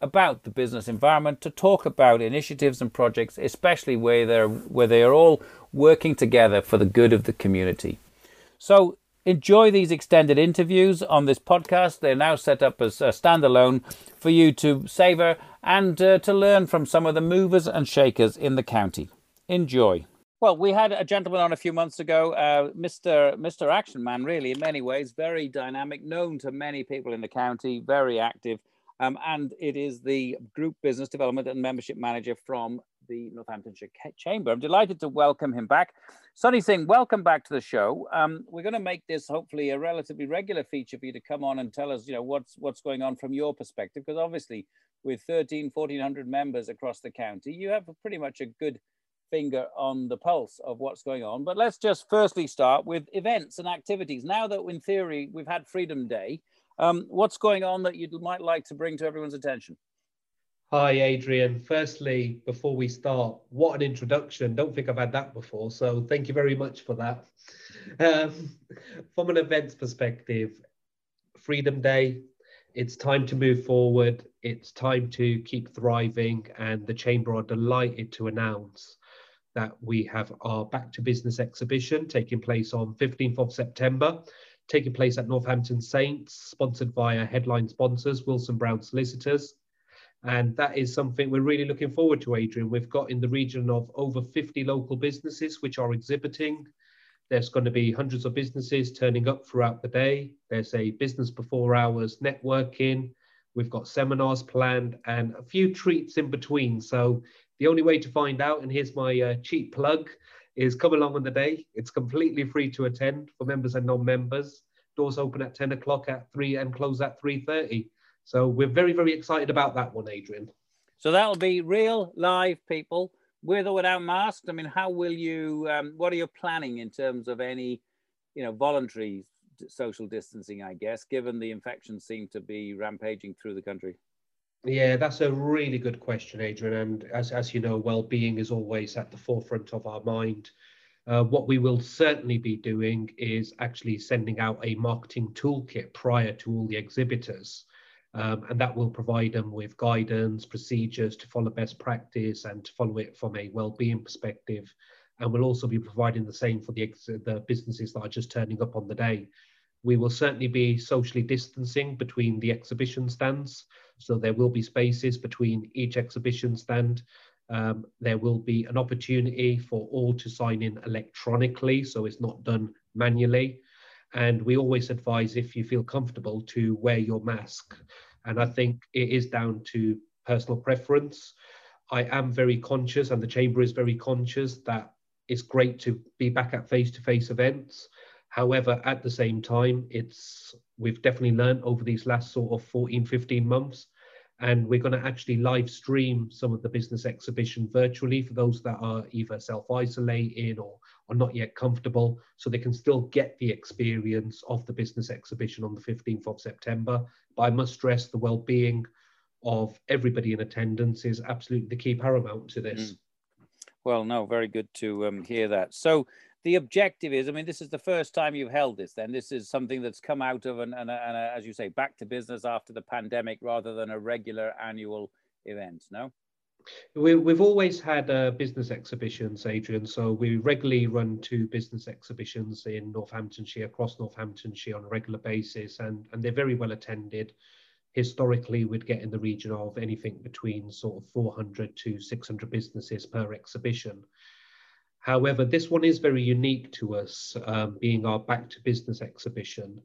about the business environment, to talk about initiatives and projects, especially where they're where they are all working together for the good of the community. So enjoy these extended interviews on this podcast. They're now set up as a standalone for you to savor and uh, to learn from some of the movers and shakers in the county. Enjoy. Well, we had a gentleman on a few months ago, uh, Mr. Mr. Action Man, really, in many ways, very dynamic, known to many people in the county, very active. Um, and it is the Group Business Development and Membership Manager from the Northamptonshire Chamber. I'm delighted to welcome him back. Sunny Singh, welcome back to the show. Um, we're going to make this hopefully a relatively regular feature for you to come on and tell us, you know, what's what's going on from your perspective, because obviously with 13, 1400 members across the county, you have pretty much a good finger on the pulse of what's going on. But let's just firstly start with events and activities. Now that in theory we've had Freedom Day, um, what's going on that you might like to bring to everyone's attention? Hi, Adrian. Firstly, before we start, what an introduction. Don't think I've had that before. So thank you very much for that. Um, from an events perspective, Freedom Day, it's time to move forward. It's time to keep thriving. And the Chamber are delighted to announce that we have our Back to Business exhibition taking place on 15th of September taking place at Northampton Saints, sponsored via headline sponsors, Wilson Browne Solicitors. And that is something we're really looking forward to, Adrian. We've got in the region of over 50 local businesses which are exhibiting. There's going to be hundreds of businesses turning up throughout the day. There's a business before hours networking. We've got seminars planned and a few treats in between. So the only way to find out, and here's my uh, cheap plug, is come along on the day. It's completely free to attend for members and non-members. Doors open at 10 o'clock at 3 and close at 3.30. So we're very, very excited about that one, Adrian. So that'll be real live people with or without masks. I mean, how will you, um, what are you planning in terms of any, you know, voluntary social distancing, I guess, given the infections seem to be rampaging through the country? Yeah, that's a really good question, Adrian. And as, as you know, well-being is always at the forefront of our mind. Uh, what we will certainly be doing is actually sending out a marketing toolkit prior to all the exhibitors. Um, and that will provide them with guidance, procedures to follow best practice and to follow it from a well-being perspective. And we'll also be providing the same for the, the businesses that are just turning up on the day. We will certainly be socially distancing between the exhibition stands. So there will be spaces between each exhibition stand. Um, there will be an opportunity for all to sign in electronically, so it's not done manually. And we always advise if you feel comfortable to wear your mask. And I think it is down to personal preference. I am very conscious, and the Chamber is very conscious that it's great to be back at face to face events. However, at the same time, it's we've definitely learned over these last sort of 14, 15 months. And we're going to actually live stream some of the business exhibition virtually for those that are either self isolating or are not yet comfortable, so they can still get the experience of the business exhibition on the 15th of September. But I must stress the well being of everybody in attendance is absolutely the key paramount to this. Mm. Well, no, very good to um, hear that. So, the objective is, I mean, this is the first time you've held this. Then this is something that's come out of an, an, an, as you say, back to business after the pandemic, rather than a regular annual event. No. We, we've always had uh, business exhibitions, Adrian. So we regularly run two business exhibitions in Northamptonshire, across Northamptonshire on a regular basis, and, and they're very well attended. Historically, we'd get in the region of anything between sort of 400 to 600 businesses per exhibition. However, this one is very unique to us, um, being our Back to Business exhibition.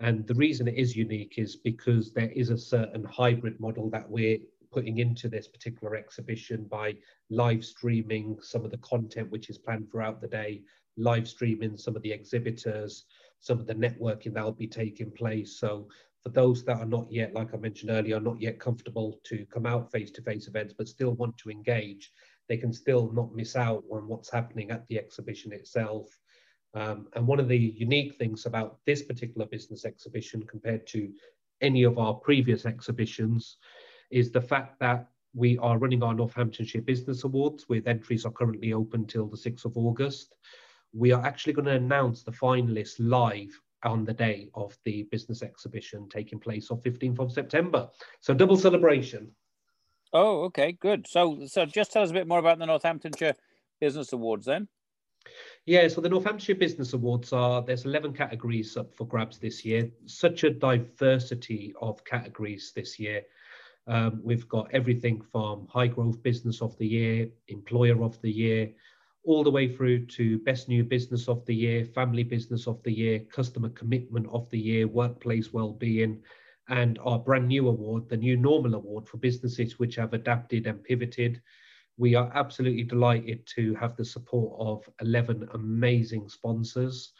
And the reason it is unique is because there is a certain hybrid model that we're putting into this particular exhibition by live streaming some of the content which is planned throughout the day, live streaming some of the exhibitors, some of the networking that will be taking place. So for those that are not yet, like I mentioned earlier, not yet comfortable to come out face-to-face events, but still want to engage, they can still not miss out on what's happening at the exhibition itself. Um, and one of the unique things about this particular business exhibition compared to any of our previous exhibitions is the fact that we are running our Northamptonshire Business Awards with entries are currently open till the 6th of August. We are actually going to announce the finalists live on the day of the business exhibition taking place on 15th of September. So double celebration. Oh, okay, good. So, so just tell us a bit more about the Northamptonshire Business Awards then. Yeah, so the Northamptonshire Business Awards are there's 11 categories up for grabs this year. Such a diversity of categories this year. Um, we've got everything from High Growth Business of the Year, Employer of the Year, all the way through to Best New Business of the Year, Family Business of the Year, Customer Commitment of the Year, Workplace Wellbeing, and our brand new award, the New Normal Award for businesses which have adapted and pivoted. We are absolutely delighted to have the support of 11 amazing sponsors.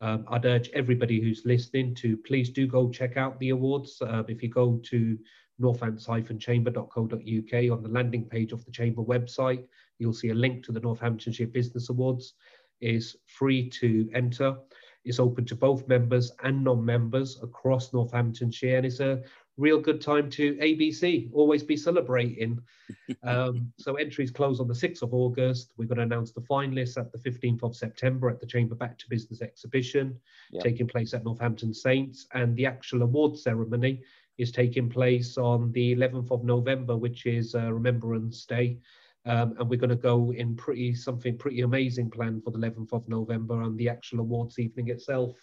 Um, I'd urge everybody who's listening to please do go check out the awards. Uh, if you go to northants-chamber.co.uk on the landing page of the chamber website, you'll see a link to the Northamptonshire Business Awards. is free to enter. It's open to both members and non-members across Northamptonshire, and it's a real good time to ABC. Always be celebrating. um, so entries close on the 6th of August. We're going to announce the finalists at the 15th of September at the Chamber Back to Business exhibition, taking place at Northampton Saints, and the actual award ceremony is taking place on the 11th of November, which is uh, Remembrance Day. Um, and we're going to go in pretty something pretty amazing planned for the 11th of November on the actual awards evening itself.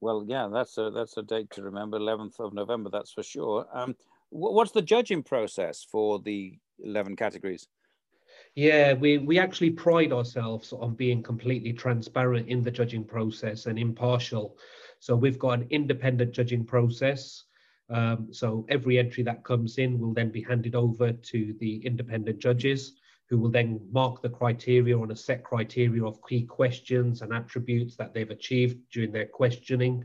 Well, yeah, that's a that's a date to remember, 11th of November, that's for sure. Um, what's the judging process for the 11 categories? Yeah, we, we actually pride ourselves on being completely transparent in the judging process and impartial. So we've got an independent judging process. Um, so every entry that comes in will then be handed over to the independent judges who will then mark the criteria on a set criteria of key questions and attributes that they've achieved during their questioning.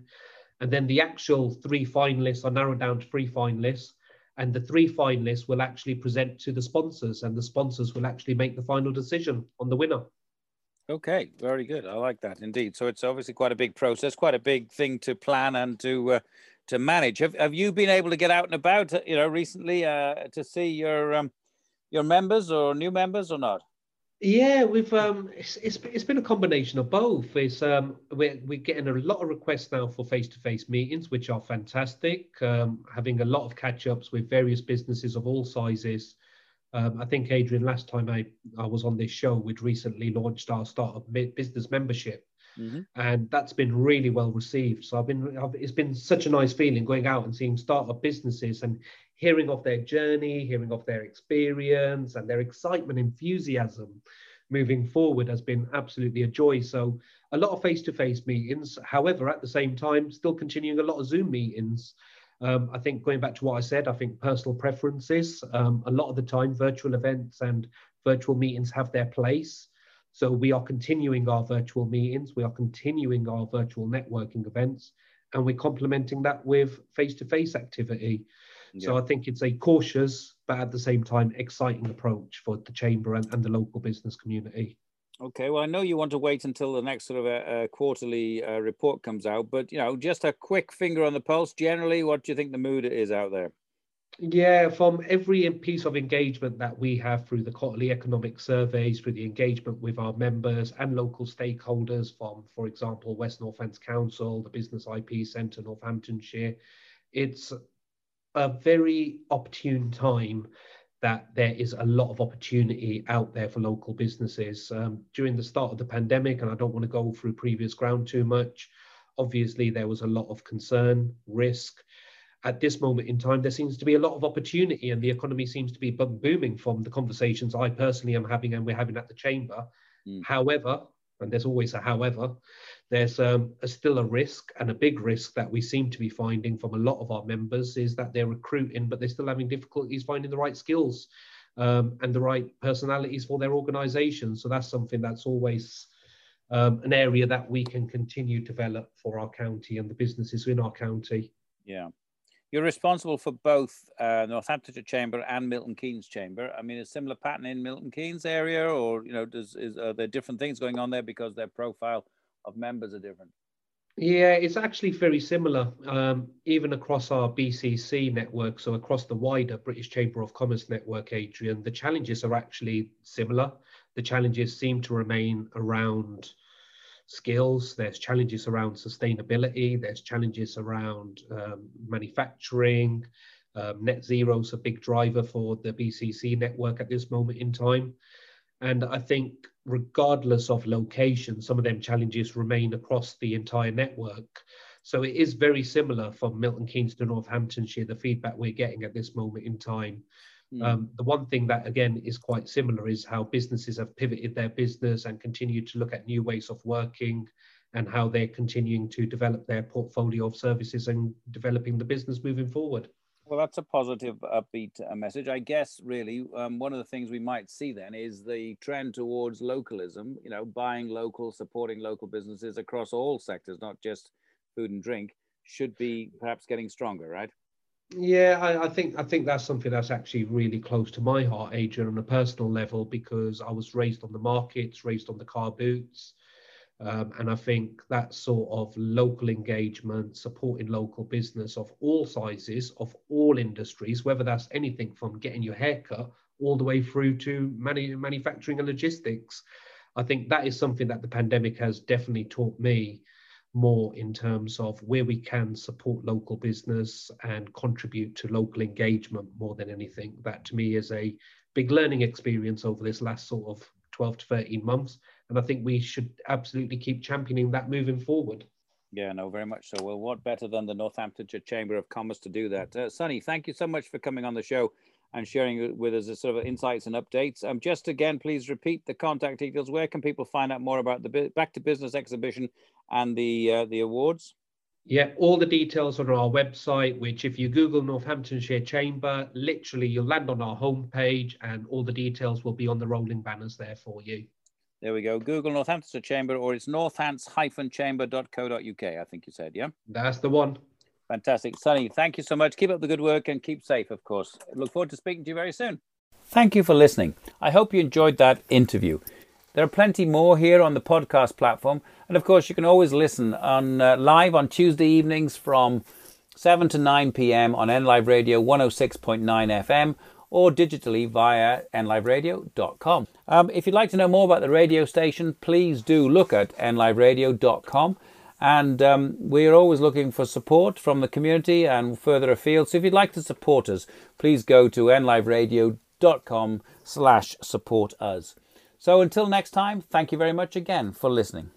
And then the actual three finalists are narrowed down to three finalists and the three finalists will actually present to the sponsors and the sponsors will actually make the final decision on the winner. Okay, very good. I like that indeed. So it's obviously quite a big process, quite a big thing to plan and to uh, to manage. Have, have you been able to get out and about, you know, recently uh, to see your um, your members or new members or not? Yeah, we've um, it's, it's it's been a combination of both. It's um, we're we're getting a lot of requests now for face-to-face meetings, which are fantastic. Um, having a lot of catch-ups with various businesses of all sizes. Um, I think Adrian, last time I I was on this show, we'd recently launched our startup business membership, Mm-hmm. And that's been really well received. So I've been, I've, it's been such a nice feeling going out and seeing startup businesses and hearing of their journey, hearing of their experience and their excitement, enthusiasm moving forward has been absolutely a joy. So a lot of face-to-face meetings. However, at the same time, still continuing a lot of Zoom meetings. Um, I think going back to what I said, I think personal preferences. Um, a lot of the time, virtual events and virtual meetings have their place. So we are continuing our virtual meetings, we are continuing our virtual networking events, and we're complementing that with face-to-face activity. Yeah. So I think it's a cautious, but at the same time exciting approach for the chamber and, and the local business community. Okay, well, I know you want to wait until the next sort of a, a quarterly uh, report comes out, but you know, just a quick finger on the pulse. Generally, what do you think the mood is out there? Yeah, from every piece of engagement that we have through the quarterly economic surveys, through the engagement with our members and local stakeholders from, for example, West Northants Council, the Business IP Centre, Northamptonshire, it's a very opportune time that there is a lot of opportunity out there for local businesses. Um, during the start of the pandemic, and I don't want to go through previous ground too much, obviously there was a lot of concern, risk, at this moment in time, there seems to be a lot of opportunity and the economy seems to be booming from the conversations I personally am having and we're having at the chamber. Mm. However, and there's always a however, there's um, a, still a risk and a big risk that we seem to be finding from a lot of our members is that they're recruiting, but they're still having difficulties finding the right skills um, and the right personalities for their organization. So that's something that's always um, an area that we can continue to develop for our county and the businesses in our county. Yeah. You're responsible for both uh, Northamptonshire Chamber and Milton Keynes Chamber. I mean, a similar pattern in Milton Keynes area, or you know, does is are there different things going on there because their profile of members are different? Yeah, it's actually very similar, um, even across our BCC network, so across the wider British Chamber of Commerce network, Adrian, the challenges are actually similar. The challenges seem to remain around skills, there's challenges around sustainability, there's challenges around um, manufacturing. Um, net zero is a big driver for the BCC network at this moment in time. And I think, regardless of location, some of them challenges remain across the entire network. So it is very similar from Milton Keynes to Northamptonshire, the feedback we're getting at this moment in time. Mm. Um, the one thing that, again, is quite similar is how businesses have pivoted their business and continued to look at new ways of working and how they're continuing to develop their portfolio of services and developing the business moving forward. Well, that's a positive, upbeat uh, message. I guess, really, um, one of the things we might see then is the trend towards localism, you know, buying local, supporting local businesses across all sectors, not just food and drink, should be perhaps getting stronger, right? Yeah, I, I, think I think that's something that's actually really close to my heart, Adrian, on a personal level, because I was raised on the markets, raised on the car boots, um, and I think that sort of local engagement, supporting local business of all sizes, of all industries, whether that's anything from getting your haircut all the way through to manu- manufacturing and logistics. I think that is something that the pandemic has definitely taught me more in terms of where we can support local business and contribute to local engagement more than anything. That to me is a big learning experience over this last sort of 12 to 13 months and I think we should absolutely keep championing that moving forward. Yeah, no, very much so. Well, what better than the Northamptonshire Chamber of Commerce to do that? Uh, Sonny, thank you so much for coming on the show and sharing with us a sort of insights and updates. Um, just again, please repeat the contact details. Where can people find out more about the Back to Business exhibition and the uh, the awards? Yeah, all the details are on our website, which if you Google Northamptonshire Chamber, literally you'll land on our homepage and all the details will be on the rolling banners there for you. There we go. Google Northamptonshire Chamber, or it's northants-chamber.co.uk, I think you said, yeah? That's the one. Fantastic. Sonny, thank you so much. Keep up the good work and keep safe, of course. Look forward to speaking to you very soon. Thank you for listening. I hope you enjoyed that interview. There are plenty more here on the podcast platform. And of course, you can always listen on uh, live on Tuesday evenings from 7 to 9 p.m. on NLive Radio 106.9 FM or digitally via nliveradio.com. Um, if you'd like to know more about the radio station, please do look at nliveradio.com. And um, we're always looking for support from the community and further afield. So if you'd like to support us, please go to nliveradio.com slash support us. So until next time, thank you very much again for listening.